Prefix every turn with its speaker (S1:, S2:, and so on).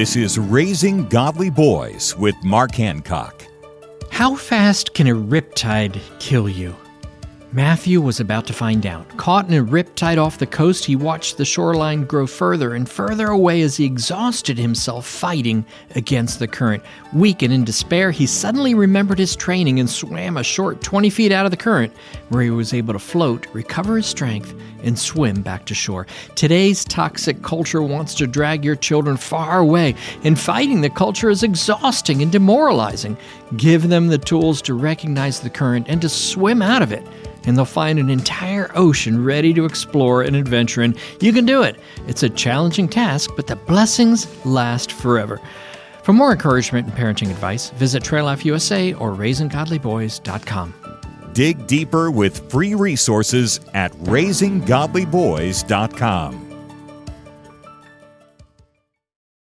S1: This is Raising Godly Boys with Mark Hancock.
S2: How fast can a riptide kill you? Matthew was about to find out. Caught in a riptide off the coast, he watched the shoreline grow further and further away as he exhausted himself fighting against the current. Weak and in despair, he suddenly remembered his training and swam a short 20 feet out of the current, where he was able to float, recover his strength, and swim back to shore. Today's toxic culture wants to drag your children far away, and fighting the culture is exhausting and demoralizing. Give them the tools to recognize the current and to swim out of it and they'll find an entire ocean ready to explore and adventure in. You can do it. It's a challenging task, but the blessings last forever. For more encouragement and parenting advice, visit Trail Life USA or RaisingGodlyBoys.com.
S1: Dig deeper with free resources at RaisingGodlyBoys.com.